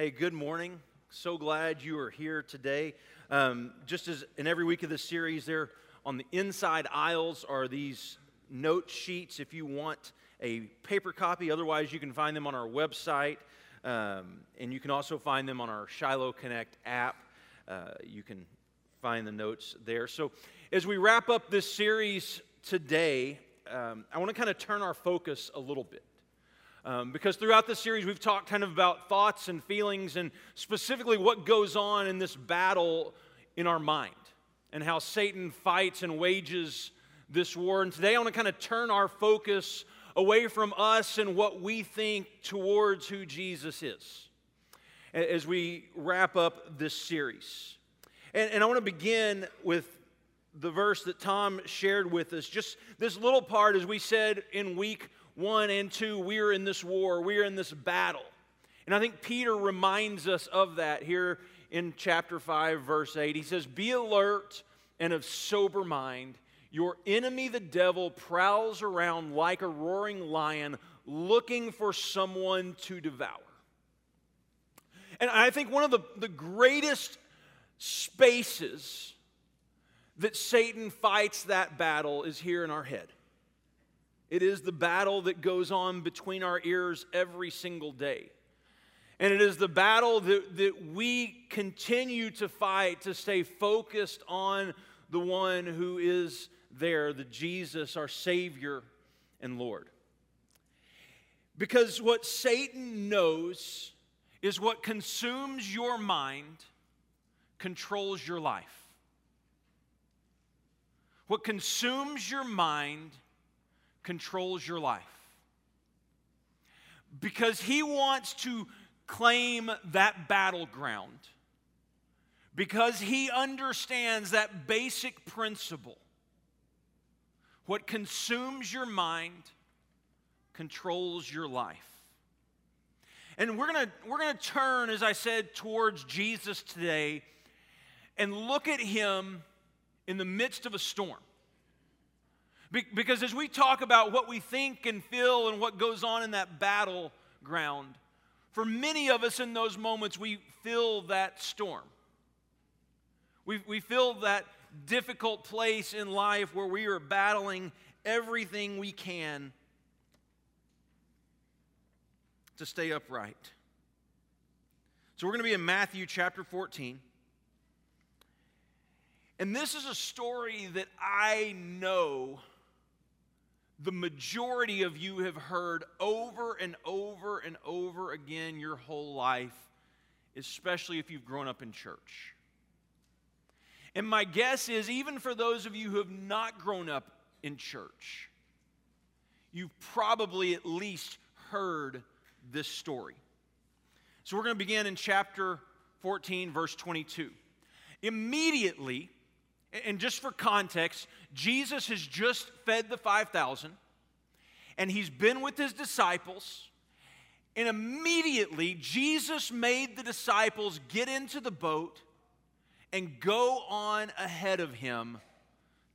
Hey, good morning. So glad you are here today. Um, just as in every week of this series, there on the inside aisles are these note sheets if you want a paper copy. Otherwise, you can find them on our website. Um, and you can also find them on our Shiloh Connect app. Uh, you can find the notes there. So, as we wrap up this series today, um, I want to kind of turn our focus a little bit. Um, because throughout the series, we've talked kind of about thoughts and feelings and specifically what goes on in this battle in our mind and how Satan fights and wages this war. And today, I want to kind of turn our focus away from us and what we think towards who Jesus is as we wrap up this series. And, and I want to begin with the verse that Tom shared with us. Just this little part, as we said in week one and two, we are in this war, we are in this battle. And I think Peter reminds us of that here in chapter 5, verse 8. He says, Be alert and of sober mind. Your enemy, the devil, prowls around like a roaring lion looking for someone to devour. And I think one of the, the greatest spaces that Satan fights that battle is here in our head. It is the battle that goes on between our ears every single day. And it is the battle that, that we continue to fight to stay focused on the one who is there, the Jesus, our Savior and Lord. Because what Satan knows is what consumes your mind controls your life. What consumes your mind controls your life. Because he wants to claim that battleground. Because he understands that basic principle. What consumes your mind controls your life. And we're going to we're going to turn as I said towards Jesus today and look at him in the midst of a storm. Be- because as we talk about what we think and feel and what goes on in that battleground, for many of us in those moments, we feel that storm. We, we feel that difficult place in life where we are battling everything we can to stay upright. So we're going to be in Matthew chapter 14. And this is a story that I know the majority of you have heard over and over and over again your whole life, especially if you've grown up in church. And my guess is, even for those of you who have not grown up in church, you've probably at least heard this story. So we're going to begin in chapter 14, verse 22. Immediately, and just for context, Jesus has just fed the 5,000 and he's been with his disciples. And immediately, Jesus made the disciples get into the boat and go on ahead of him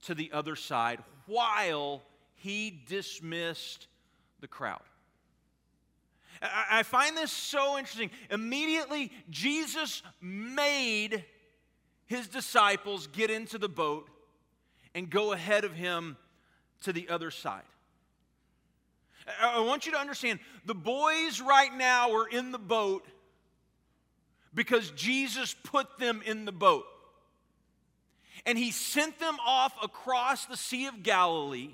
to the other side while he dismissed the crowd. I find this so interesting. Immediately, Jesus made his disciples get into the boat and go ahead of him to the other side. I want you to understand the boys right now are in the boat because Jesus put them in the boat. And he sent them off across the Sea of Galilee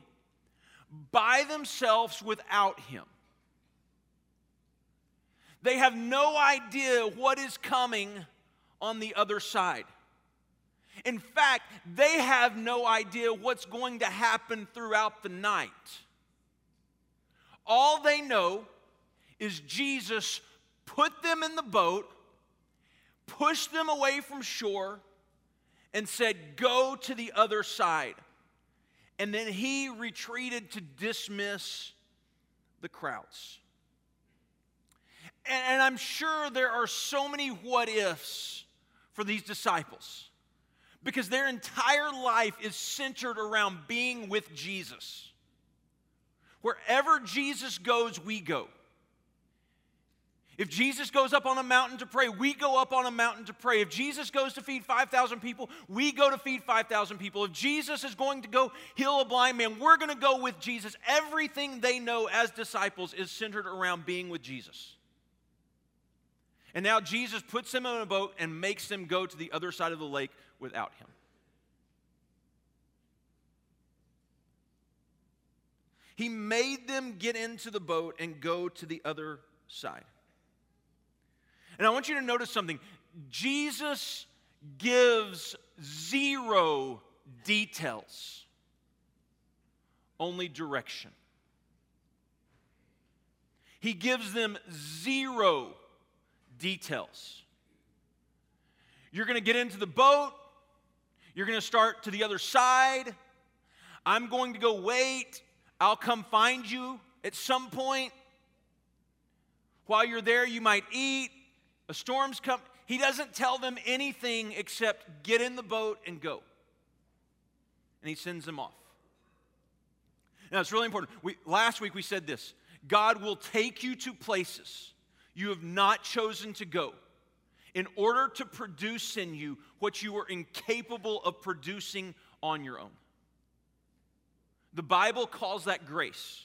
by themselves without him. They have no idea what is coming on the other side. In fact, they have no idea what's going to happen throughout the night. All they know is Jesus put them in the boat, pushed them away from shore, and said, Go to the other side. And then he retreated to dismiss the crowds. And, I'm sure there are so many what ifs for these disciples because their entire life is centered around being with Jesus. Wherever Jesus goes, we go. If Jesus goes up on a mountain to pray, we go up on a mountain to pray. If Jesus goes to feed 5,000 people, we go to feed 5,000 people. If Jesus is going to go heal a blind man, we're going to go with Jesus. Everything they know as disciples is centered around being with Jesus. And now Jesus puts them in a boat and makes them go to the other side of the lake without him. He made them get into the boat and go to the other side. And I want you to notice something Jesus gives zero details, only direction. He gives them zero details. You're going to get into the boat. You're going to start to the other side. I'm going to go wait. I'll come find you at some point. While you're there, you might eat. A storm's come. He doesn't tell them anything except get in the boat and go. And he sends them off. Now, it's really important. We, last week we said this God will take you to places you have not chosen to go in order to produce in you what you are incapable of producing on your own. The Bible calls that grace.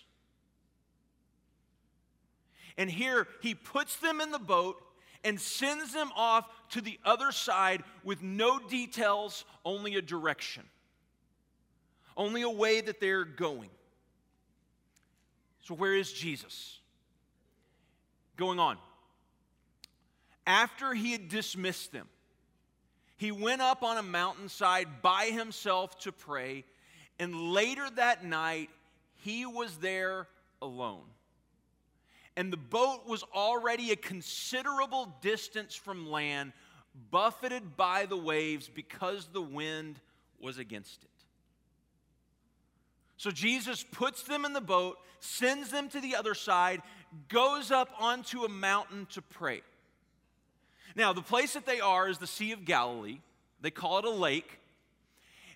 And here he puts them in the boat and sends them off to the other side with no details, only a direction, only a way that they're going. So, where is Jesus? Going on. After he had dismissed them, he went up on a mountainside by himself to pray, and later that night, he was there alone and the boat was already a considerable distance from land, buffeted by the waves because the wind was against it. So Jesus puts them in the boat, sends them to the other side, goes up onto a mountain to pray. Now, the place that they are is the Sea of Galilee. They call it a lake.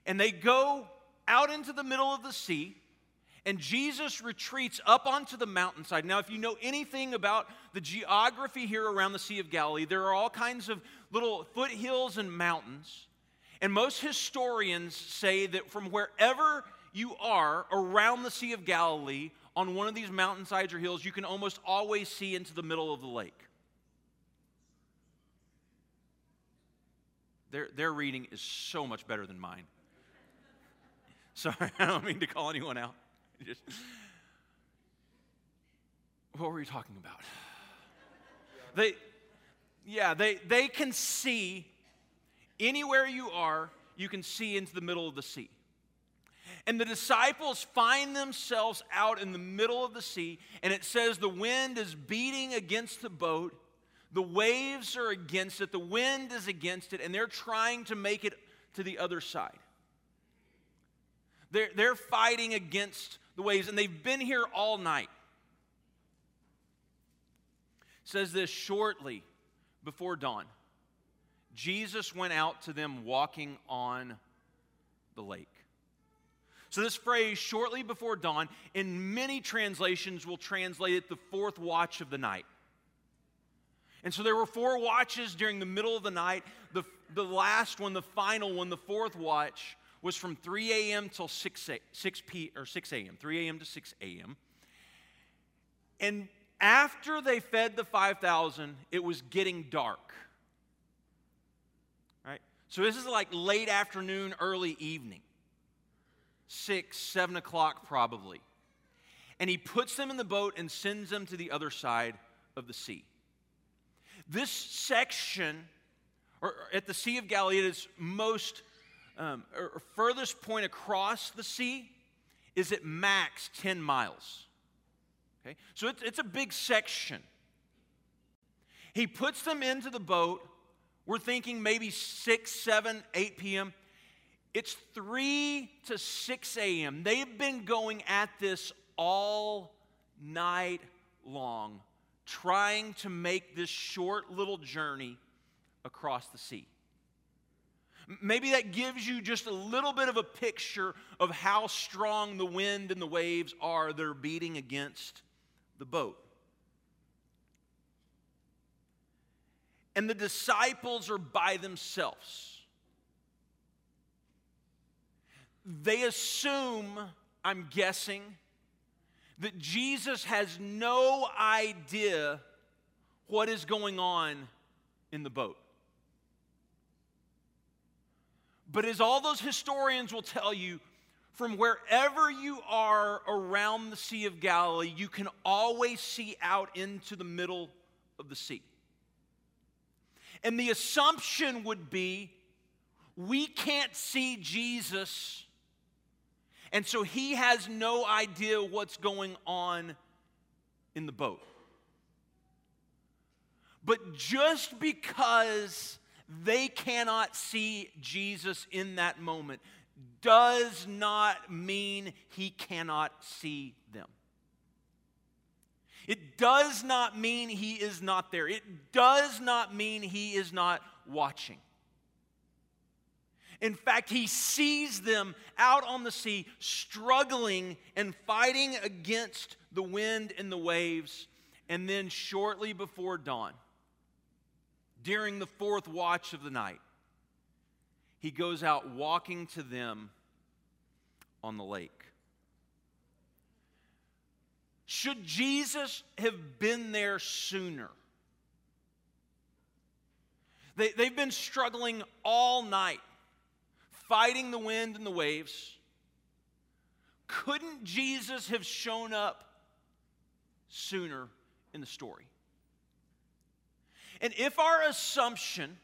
And they go out into the middle of the sea. And Jesus retreats up onto the mountainside. Now, if you know anything about the geography here around the Sea of Galilee, there are all kinds of little foothills and mountains. And most historians say that from wherever you are around the Sea of Galilee, on one of these mountainsides or hills, you can almost always see into the middle of the lake. Their, their reading is so much better than mine. Sorry, I don't mean to call anyone out. Just, what were you talking about? They, yeah, they, they can see anywhere you are, you can see into the middle of the sea. And the disciples find themselves out in the middle of the sea, and it says the wind is beating against the boat, the waves are against it, the wind is against it, and they're trying to make it to the other side. They're, they're fighting against the waves, and they've been here all night. It says this shortly before dawn. Jesus went out to them walking on the lake. So, this phrase, shortly before dawn, in many translations will translate it the fourth watch of the night. And so there were four watches during the middle of the night. The, the last one, the final one, the fourth watch, was from 3 a.m. till 6, a, 6 p or 6 a.m. 3 a.m. to 6 a.m. And after they fed the 5,000, it was getting dark. Right? So this is like late afternoon, early evening. Six, seven o'clock probably. And he puts them in the boat and sends them to the other side of the sea. This section, or at the Sea of Galilee, it is most um, or furthest point across the sea is at max 10 miles. Okay? So it's, it's a big section. He puts them into the boat. We're thinking maybe 6, 7, 8 p.m. It's 3 to 6 a.m. They've been going at this all night long, trying to make this short little journey across the sea. Maybe that gives you just a little bit of a picture of how strong the wind and the waves are that are beating against the boat. and the disciples are by themselves. They assume, I'm guessing, that Jesus has no idea what is going on in the boat. But as all those historians will tell you, from wherever you are around the Sea of Galilee, you can always see out into the middle of the sea. And the assumption would be we can't see Jesus, and so he has no idea what's going on in the boat. But just because they cannot see Jesus in that moment does not mean he cannot see them. It does not mean he is not there. It does not mean he is not watching. In fact, he sees them out on the sea, struggling and fighting against the wind and the waves. And then, shortly before dawn, during the fourth watch of the night, he goes out walking to them on the lake. Should Jesus have been there sooner? They, they've been struggling all night, fighting the wind and the waves. Couldn't Jesus have shown up sooner in the story? And if our assumption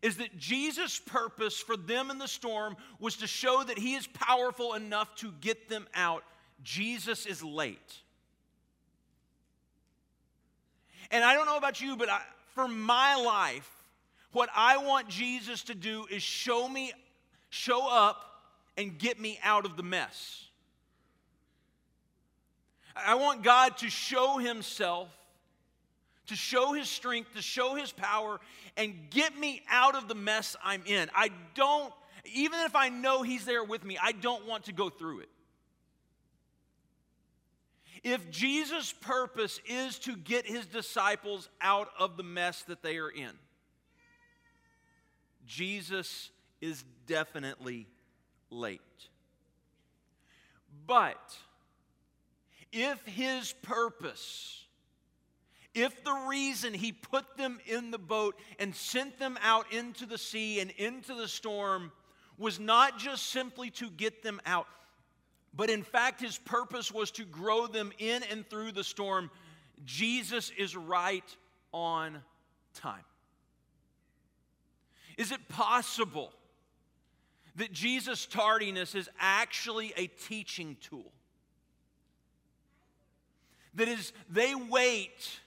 is that Jesus' purpose for them in the storm was to show that he is powerful enough to get them out, Jesus is late. And I don't know about you, but I, for my life, what I want Jesus to do is show me, show up, and get me out of the mess. I want God to show Himself to show his strength, to show his power, and get me out of the mess I'm in. I don't, even if I know he's there with me, I don't want to go through it. If Jesus' purpose is to get his disciples out of the mess that they are in, Jesus is definitely late. But if his purpose if the reason he put them in the boat and sent them out into the sea and into the storm was not just simply to get them out, but in fact his purpose was to grow them in and through the storm, Jesus is right on time. Is it possible that Jesus' tardiness is actually a teaching tool? That is, they wait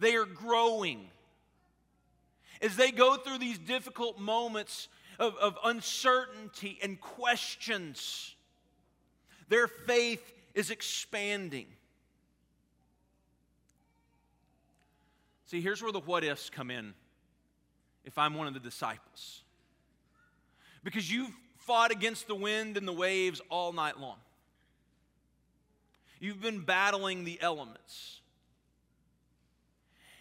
they are growing. As they go through these difficult moments of, of uncertainty and questions, their faith is expanding. See, here's where the what ifs come in if I'm one of the disciples. Because you've fought against the wind and the waves all night long, you've been battling the elements.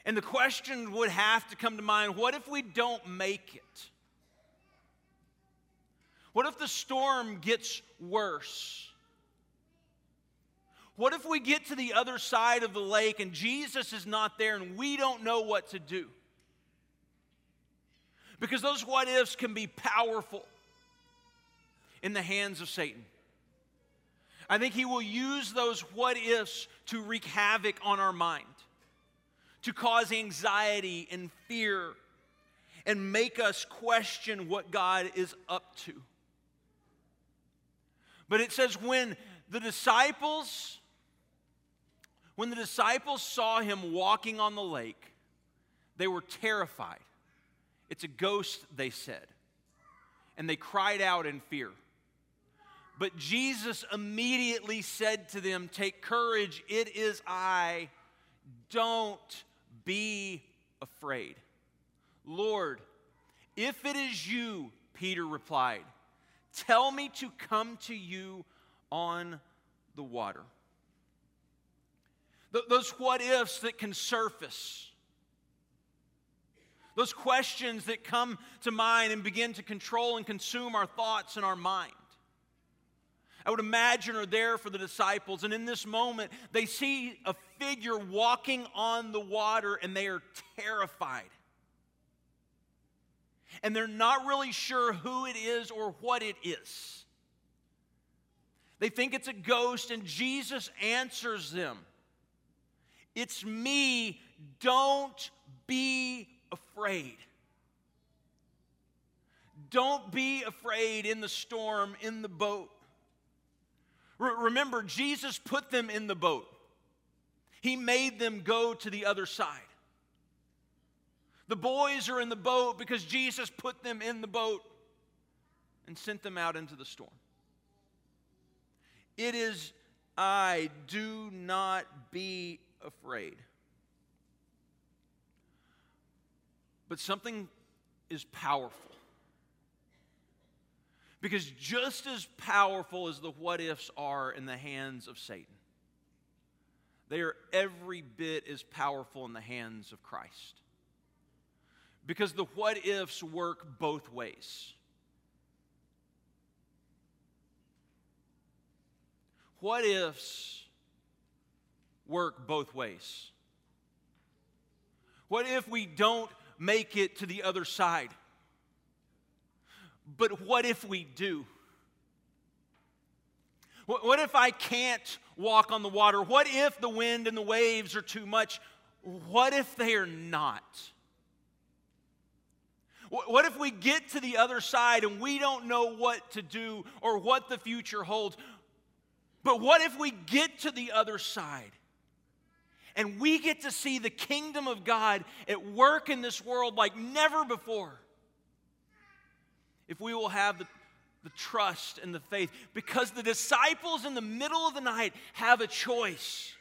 And the question would have to come to mind what if we don't make it? What if the storm gets worse? What if we get to the other side of the lake and Jesus is not there and we don't know what to do? Because those what ifs can be powerful in the hands of Satan. I think he will use those what ifs to wreak havoc on our mind to cause anxiety and fear and make us question what God is up to. But it says when the disciples when the disciples saw him walking on the lake, they were terrified. It's a ghost, they said. And they cried out in fear. But Jesus immediately said to them, Take courage, it is I. Don't be afraid. Lord, if it is you, Peter replied, tell me to come to you on the water. Th- those what ifs that can surface. Those questions that come to mind and begin to control and consume our thoughts and our mind. I would imagine are there for the disciples. And in this moment, they see a figure walking on the water and they are terrified. And they're not really sure who it is or what it is. They think it's a ghost, and Jesus answers them It's me. Don't be afraid. Don't be afraid in the storm, in the boat. Re- remember, Jesus put them in the boat, He made them go to the other side. The boys are in the boat because Jesus put them in the boat and sent them out into the storm. It is I, do not be afraid. But something is powerful. Because just as powerful as the what ifs are in the hands of Satan, they are every bit as powerful in the hands of Christ. Because the what ifs work both ways. What ifs work both ways? What if we don't make it to the other side. But what if we do? What if I can't walk on the water? What if the wind and the waves are too much? What if they are not? What if we get to the other side and we don't know what to do or what the future holds? But what if we get to the other side and we get to see the kingdom of God at work in this world like never before. If we will have the, the trust and the faith, because the disciples in the middle of the night have a choice.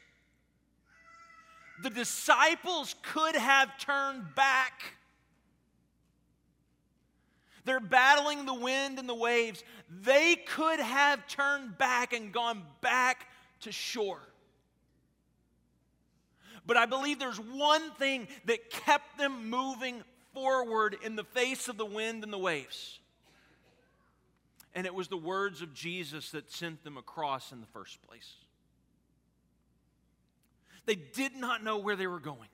The disciples could have turned back. They're battling the wind and the waves. They could have turned back and gone back to shore. But I believe there's one thing that kept them moving forward in the face of the wind and the waves. And it was the words of Jesus that sent them across in the first place. They did not know where they were going.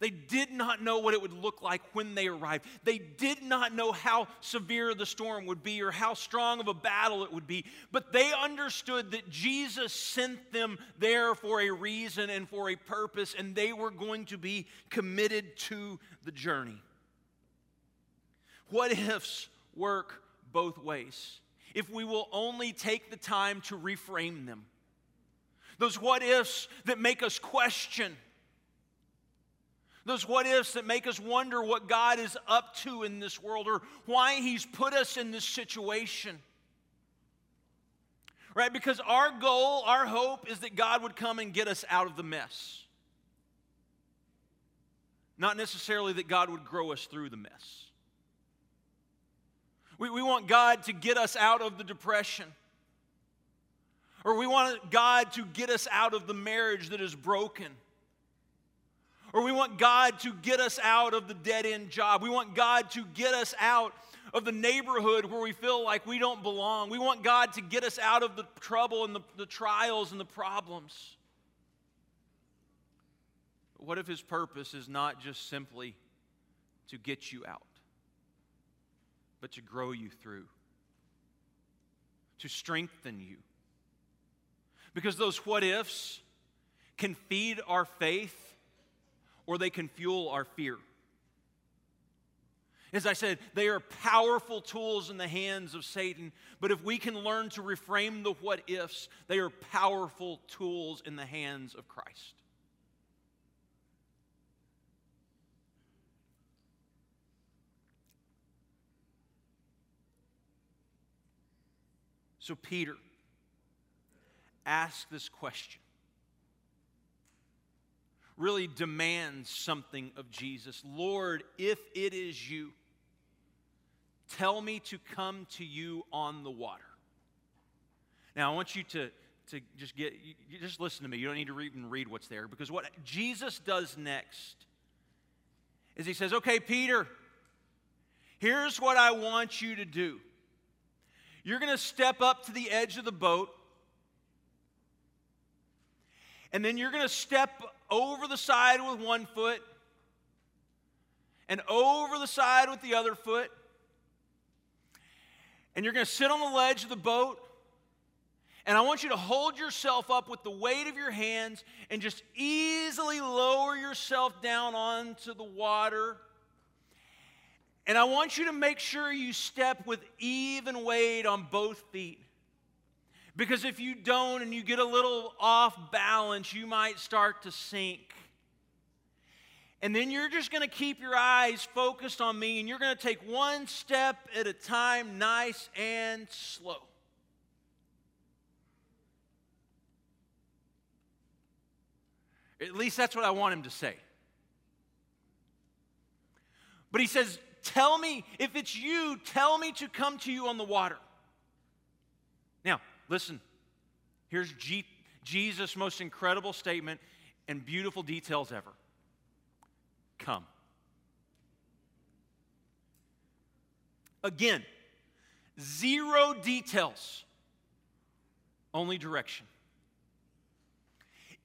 They did not know what it would look like when they arrived. They did not know how severe the storm would be or how strong of a battle it would be. But they understood that Jesus sent them there for a reason and for a purpose, and they were going to be committed to the journey. What ifs work both ways if we will only take the time to reframe them. Those what ifs that make us question those what ifs that make us wonder what God is up to in this world or why He's put us in this situation. Right? Because our goal, our hope is that God would come and get us out of the mess. Not necessarily that God would grow us through the mess. We, we want God to get us out of the depression. Or we want God to get us out of the marriage that is broken or we want God to get us out of the dead end job. We want God to get us out of the neighborhood where we feel like we don't belong. We want God to get us out of the trouble and the, the trials and the problems. But what if His purpose is not just simply to get you out, but to grow you through, to strengthen you? Because those what ifs can feed our faith or they can fuel our fear. As I said, they are powerful tools in the hands of Satan, but if we can learn to reframe the what ifs, they are powerful tools in the hands of Christ. So, Peter asked this question really demands something of Jesus. Lord, if it is you, tell me to come to you on the water. Now, I want you to, to just get, just listen to me. You don't need to even read what's there because what Jesus does next is he says, Okay, Peter, here's what I want you to do. You're going to step up to the edge of the boat, and then you're going to step over the side with one foot and over the side with the other foot. And you're going to sit on the ledge of the boat. And I want you to hold yourself up with the weight of your hands and just easily lower yourself down onto the water. And I want you to make sure you step with even weight on both feet. Because if you don't and you get a little off balance, you might start to sink. And then you're just going to keep your eyes focused on me and you're going to take one step at a time, nice and slow. At least that's what I want him to say. But he says, Tell me, if it's you, tell me to come to you on the water. Now, listen, here's G- Jesus' most incredible statement and beautiful details ever come. Again, zero details, only direction.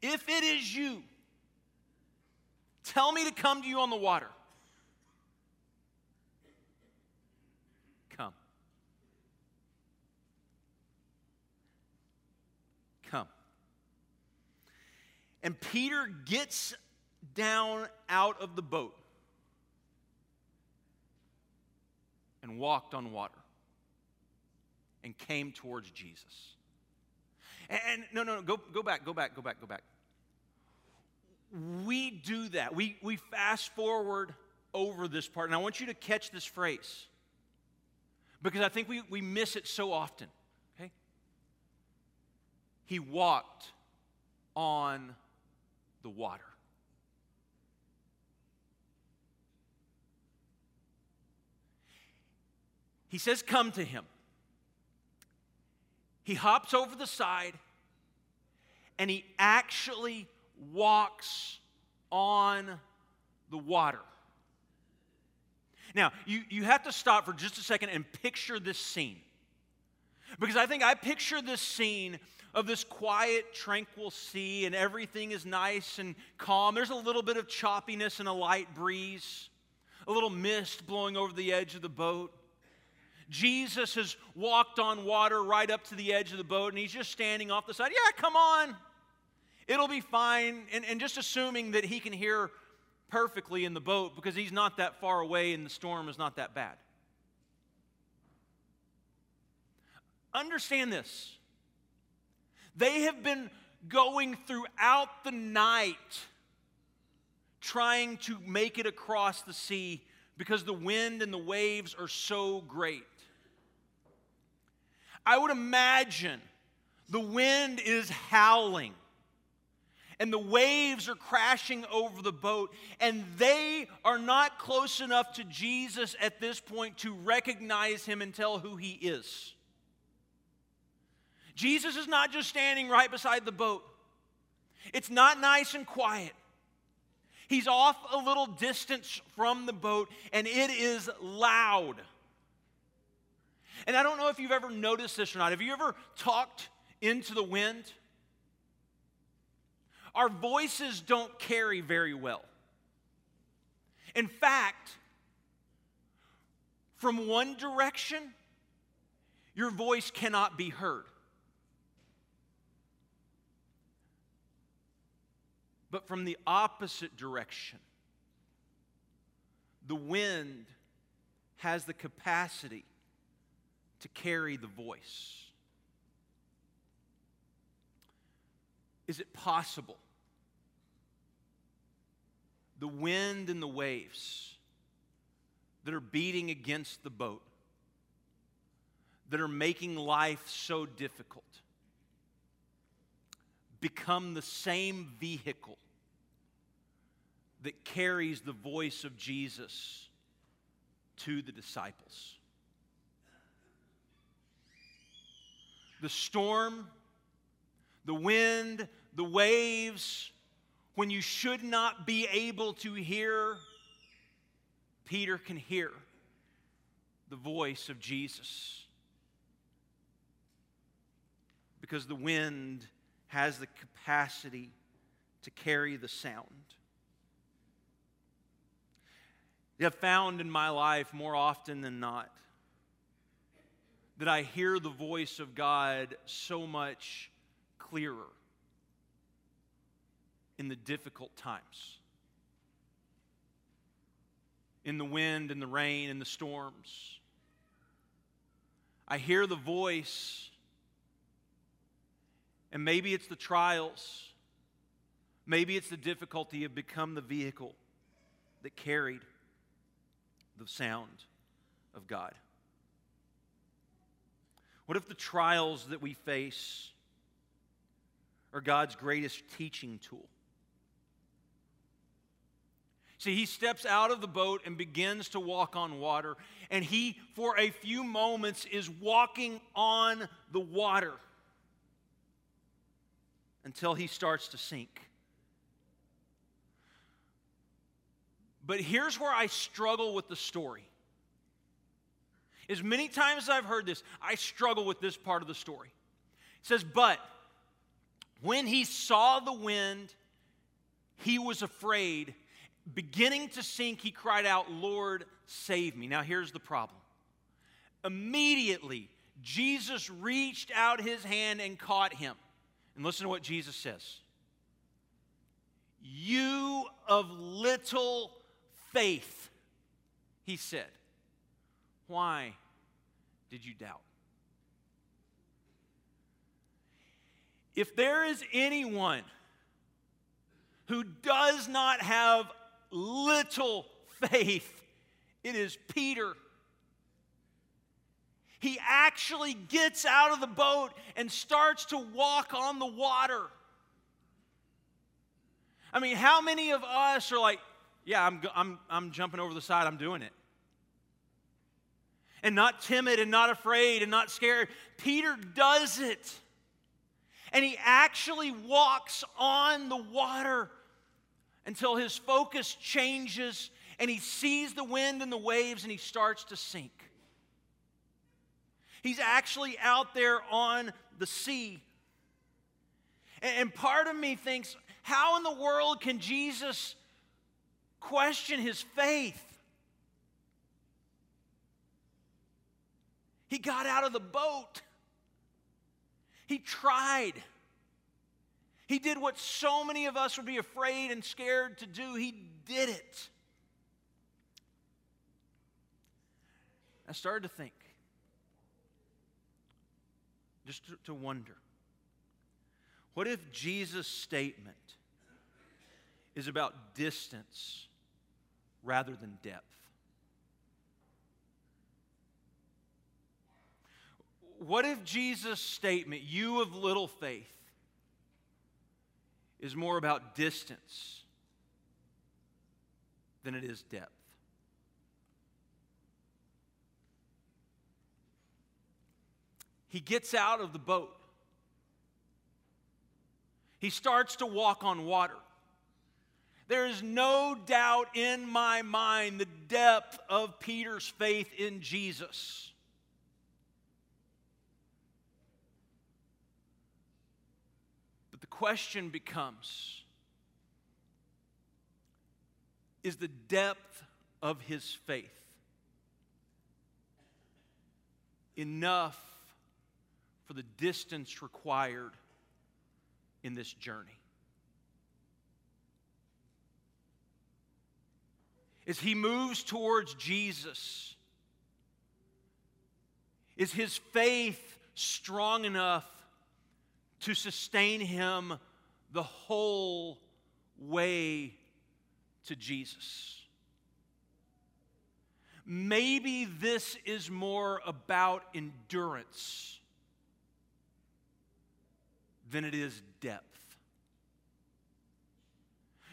If it is you, tell me to come to you on the water. Come. Come. And Peter gets down out of the boat and walked on water and came towards Jesus. And, and no, no, no, go, go back, go back, go back, go back. We do that. We, we fast forward over this part. And I want you to catch this phrase because I think we, we miss it so often. Okay? He walked on the water. He says, Come to him. He hops over the side and he actually walks on the water. Now, you, you have to stop for just a second and picture this scene. Because I think I picture this scene of this quiet, tranquil sea, and everything is nice and calm. There's a little bit of choppiness and a light breeze, a little mist blowing over the edge of the boat. Jesus has walked on water right up to the edge of the boat and he's just standing off the side. Yeah, come on. It'll be fine. And, and just assuming that he can hear perfectly in the boat because he's not that far away and the storm is not that bad. Understand this. They have been going throughout the night trying to make it across the sea because the wind and the waves are so great. I would imagine the wind is howling and the waves are crashing over the boat, and they are not close enough to Jesus at this point to recognize him and tell who he is. Jesus is not just standing right beside the boat, it's not nice and quiet. He's off a little distance from the boat, and it is loud. And I don't know if you've ever noticed this or not. Have you ever talked into the wind? Our voices don't carry very well. In fact, from one direction, your voice cannot be heard. But from the opposite direction, the wind has the capacity to carry the voice? Is it possible? The wind and the waves that are beating against the boat, that are making life so difficult, become the same vehicle that carries the voice of Jesus to the disciples. the storm, the wind, the waves, when you should not be able to hear, Peter can hear the voice of Jesus because the wind has the capacity to carry the sound. I've found in my life more often than not that I hear the voice of God so much clearer in the difficult times. In the wind and the rain and the storms. I hear the voice, and maybe it's the trials, maybe it's the difficulty of become the vehicle that carried the sound of God. What if the trials that we face are God's greatest teaching tool? See, he steps out of the boat and begins to walk on water, and he, for a few moments, is walking on the water until he starts to sink. But here's where I struggle with the story. As many times as I've heard this, I struggle with this part of the story. It says, But when he saw the wind, he was afraid. Beginning to sink, he cried out, Lord, save me. Now, here's the problem. Immediately, Jesus reached out his hand and caught him. And listen to what Jesus says You of little faith, he said. Why did you doubt? If there is anyone who does not have little faith, it is Peter. He actually gets out of the boat and starts to walk on the water. I mean, how many of us are like, yeah, I'm, I'm, I'm jumping over the side, I'm doing it and not timid and not afraid and not scared. Peter does it. And he actually walks on the water until his focus changes and he sees the wind and the waves and he starts to sink. He's actually out there on the sea. And part of me thinks, how in the world can Jesus question his faith? He got out of the boat. He tried. He did what so many of us would be afraid and scared to do. He did it. I started to think, just to, wonder what if Jesus' statement is about distance rather than depth? what if Jesus' statement, you of little faith, is more about distance than it is depth? He gets out of the boat. He starts to walk on water. There is no doubt in my mind the depth of Peter's faith in Jesus. But the question becomes is the depth of his faith enough for the distance required in this journey? As he moves towards Jesus, is his faith strong enough to sustain him the whole way to Jesus. Maybe this is more about endurance than it is depth.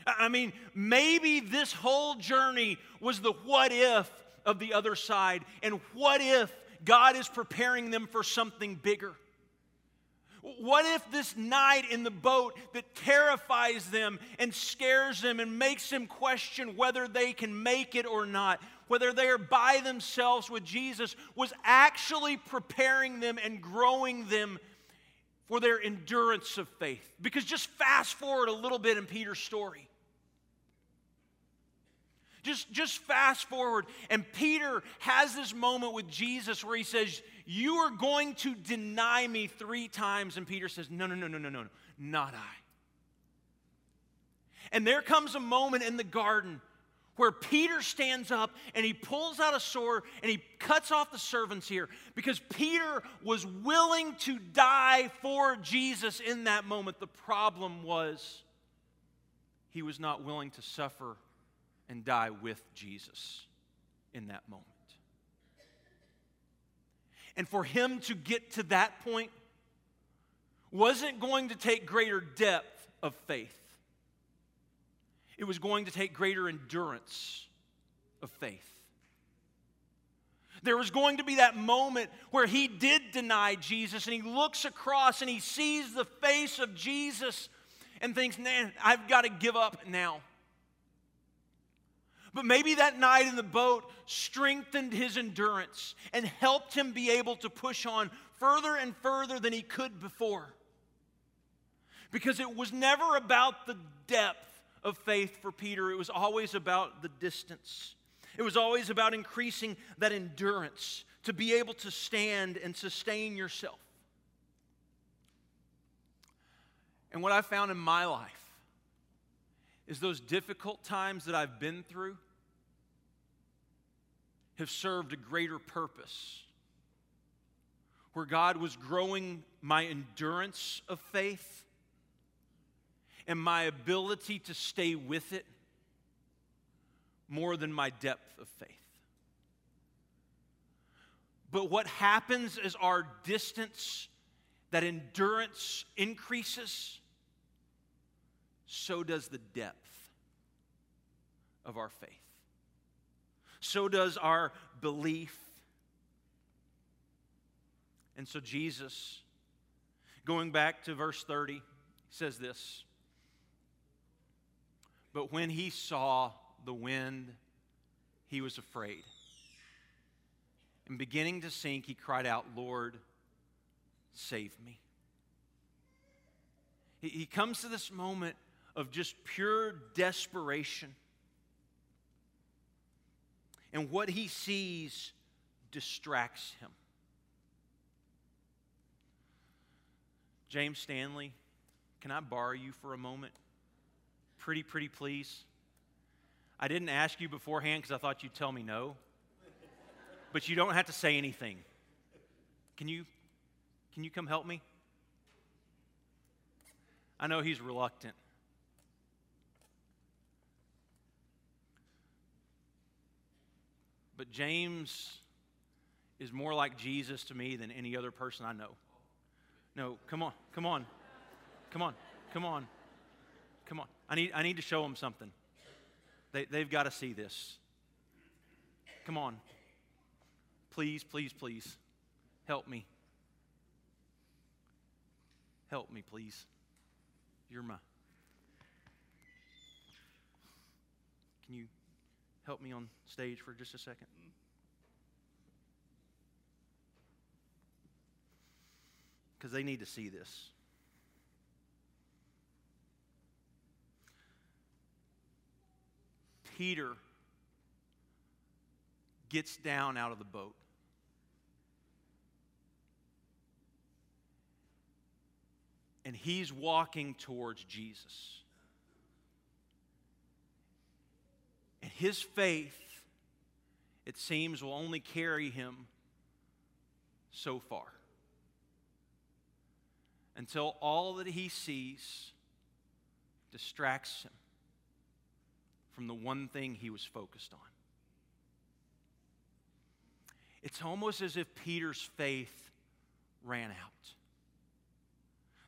I mean, maybe this whole journey was the what if of the other side, and what if God is preparing them for something bigger? What if this night in the boat that terrifies them and scares them and makes them question whether they can make it or not, whether they are by themselves with Jesus, was actually preparing them and growing them for their endurance of faith? Because just fast forward a little bit in Peter's story. Just, just fast forward, and Peter has this moment with Jesus where he says, You are going to deny me three times. And Peter says, No, no, no, no, no, no, not I. And there comes a moment in the garden where Peter stands up and he pulls out a sword and he cuts off the servants here because Peter was willing to die for Jesus in that moment. The problem was he was not willing to suffer and die with Jesus in that moment. And for him to get to that point wasn't going to take greater depth of faith, it was going to take greater endurance of faith. There was going to be that moment where he did deny Jesus and he looks across and he sees the face of Jesus and thinks, man, I've got to give up now. But maybe that night in the boat strengthened his endurance and helped him be able to push on further and further than he could before. Because it was never about the depth of faith for Peter, it was always about the distance. It was always about increasing that endurance to be able to stand and sustain yourself. And what I found in my life is those difficult times that I've been through have served a greater purpose. Where God was growing my endurance of faith and my ability to stay with it more than my depth of faith. But what happens as our distance, that endurance increases, so does the depth of our faith. So does our belief. And so, Jesus, going back to verse 30, says this But when he saw the wind, he was afraid. And beginning to sink, he cried out, Lord, save me. He comes to this moment of just pure desperation. And what he sees distracts him. James Stanley, can I borrow you for a moment? Pretty, pretty please. I didn't ask you beforehand because I thought you'd tell me no. But you don't have to say anything. Can you can you come help me? I know he's reluctant. But James is more like Jesus to me than any other person I know. No, come on, come on, come on, come on, come on. I need, I need to show them something. They, they've got to see this. Come on. Please, please, please. Help me. Help me, please. You're my. Can you help me on stage for just a second? Because they need to see this. Peter gets down out of the boat. And he's walking towards Jesus. And his faith, it seems, will only carry him so far until all that he sees distracts him from the one thing he was focused on. It's almost as if Peter's faith ran out.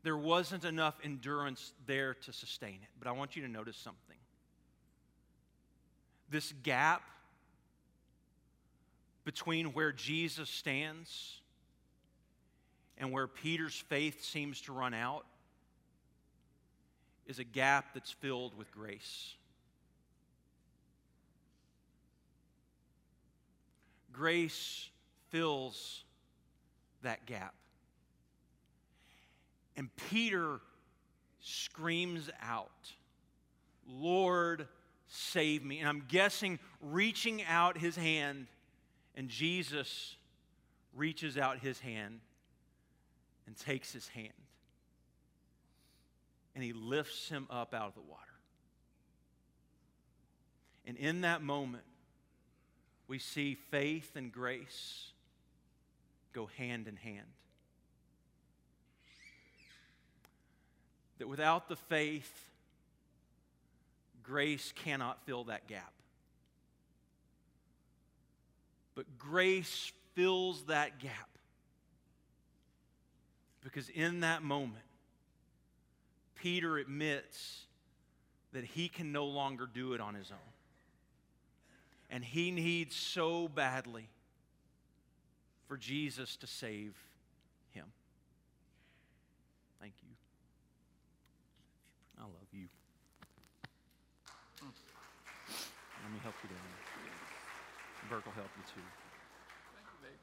There wasn't enough endurance there to sustain it. But I want you to notice something this gap between where Jesus stands and where Peter's faith seems to run out is a gap that's filled with grace. Grace fills that gap. And Peter screams out, Lord, save me. And I'm guessing reaching out his hand, and Jesus reaches out his hand and takes his hand. And he lifts him up out of the water. And in that moment, we see faith and grace go hand in hand. That without the faith, grace cannot fill that gap. But grace fills that gap. Because in that moment, Peter admits that he can no longer do it on his own. And he needs so badly for Jesus to save him. Thank you. I love you. Let me help you down. Burke will help you too. Thank you, babe.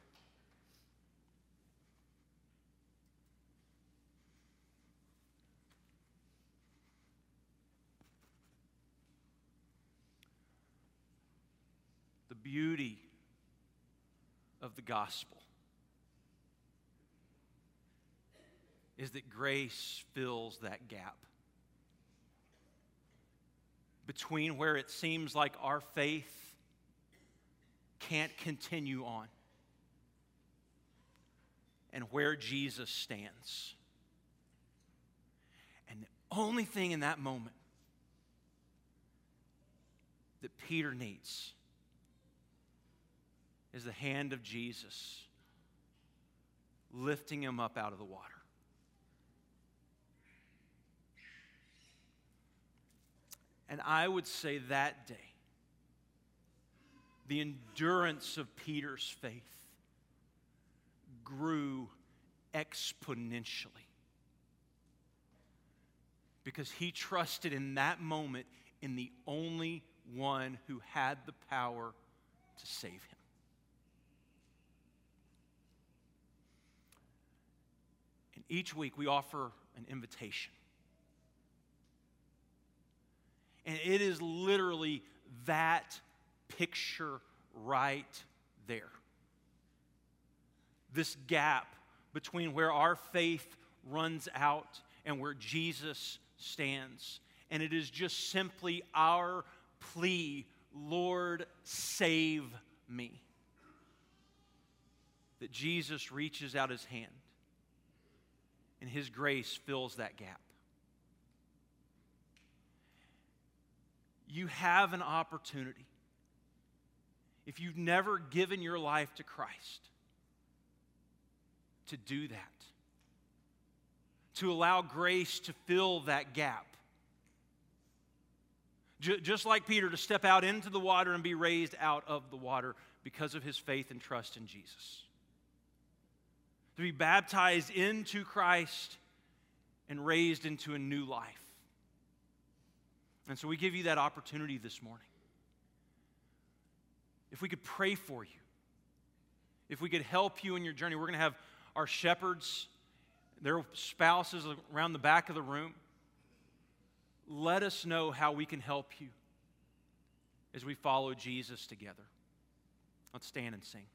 The beauty of the gospel is that grace fills that gap between where it seems like our faith can't continue on and where Jesus stands. And the only thing in that moment that Peter needs is the hand of Jesus lifting him up out of the water. And I would say that day, the endurance of Peter's faith grew exponentially because he trusted in that moment in the only one who had the power to save him. And each week we offer an invitation. And it is literally that picture right there. This gap between where our faith runs out and where Jesus stands. And it is just simply our plea Lord, save me. That Jesus reaches out his hand and his grace fills that gap. You have an opportunity. If you've never given your life to Christ, to do that, to allow grace to fill that gap. Just like Peter, to step out into the water and be raised out of the water because of his faith and trust in Jesus. To be baptized into Christ and raised into a new life. And so we give you that opportunity this morning. If we could pray for you, if we could help you in your journey, we're going to have our shepherds, their spouses around the back of the room. Let us know how we can help you as we follow Jesus together. Let's stand and sing.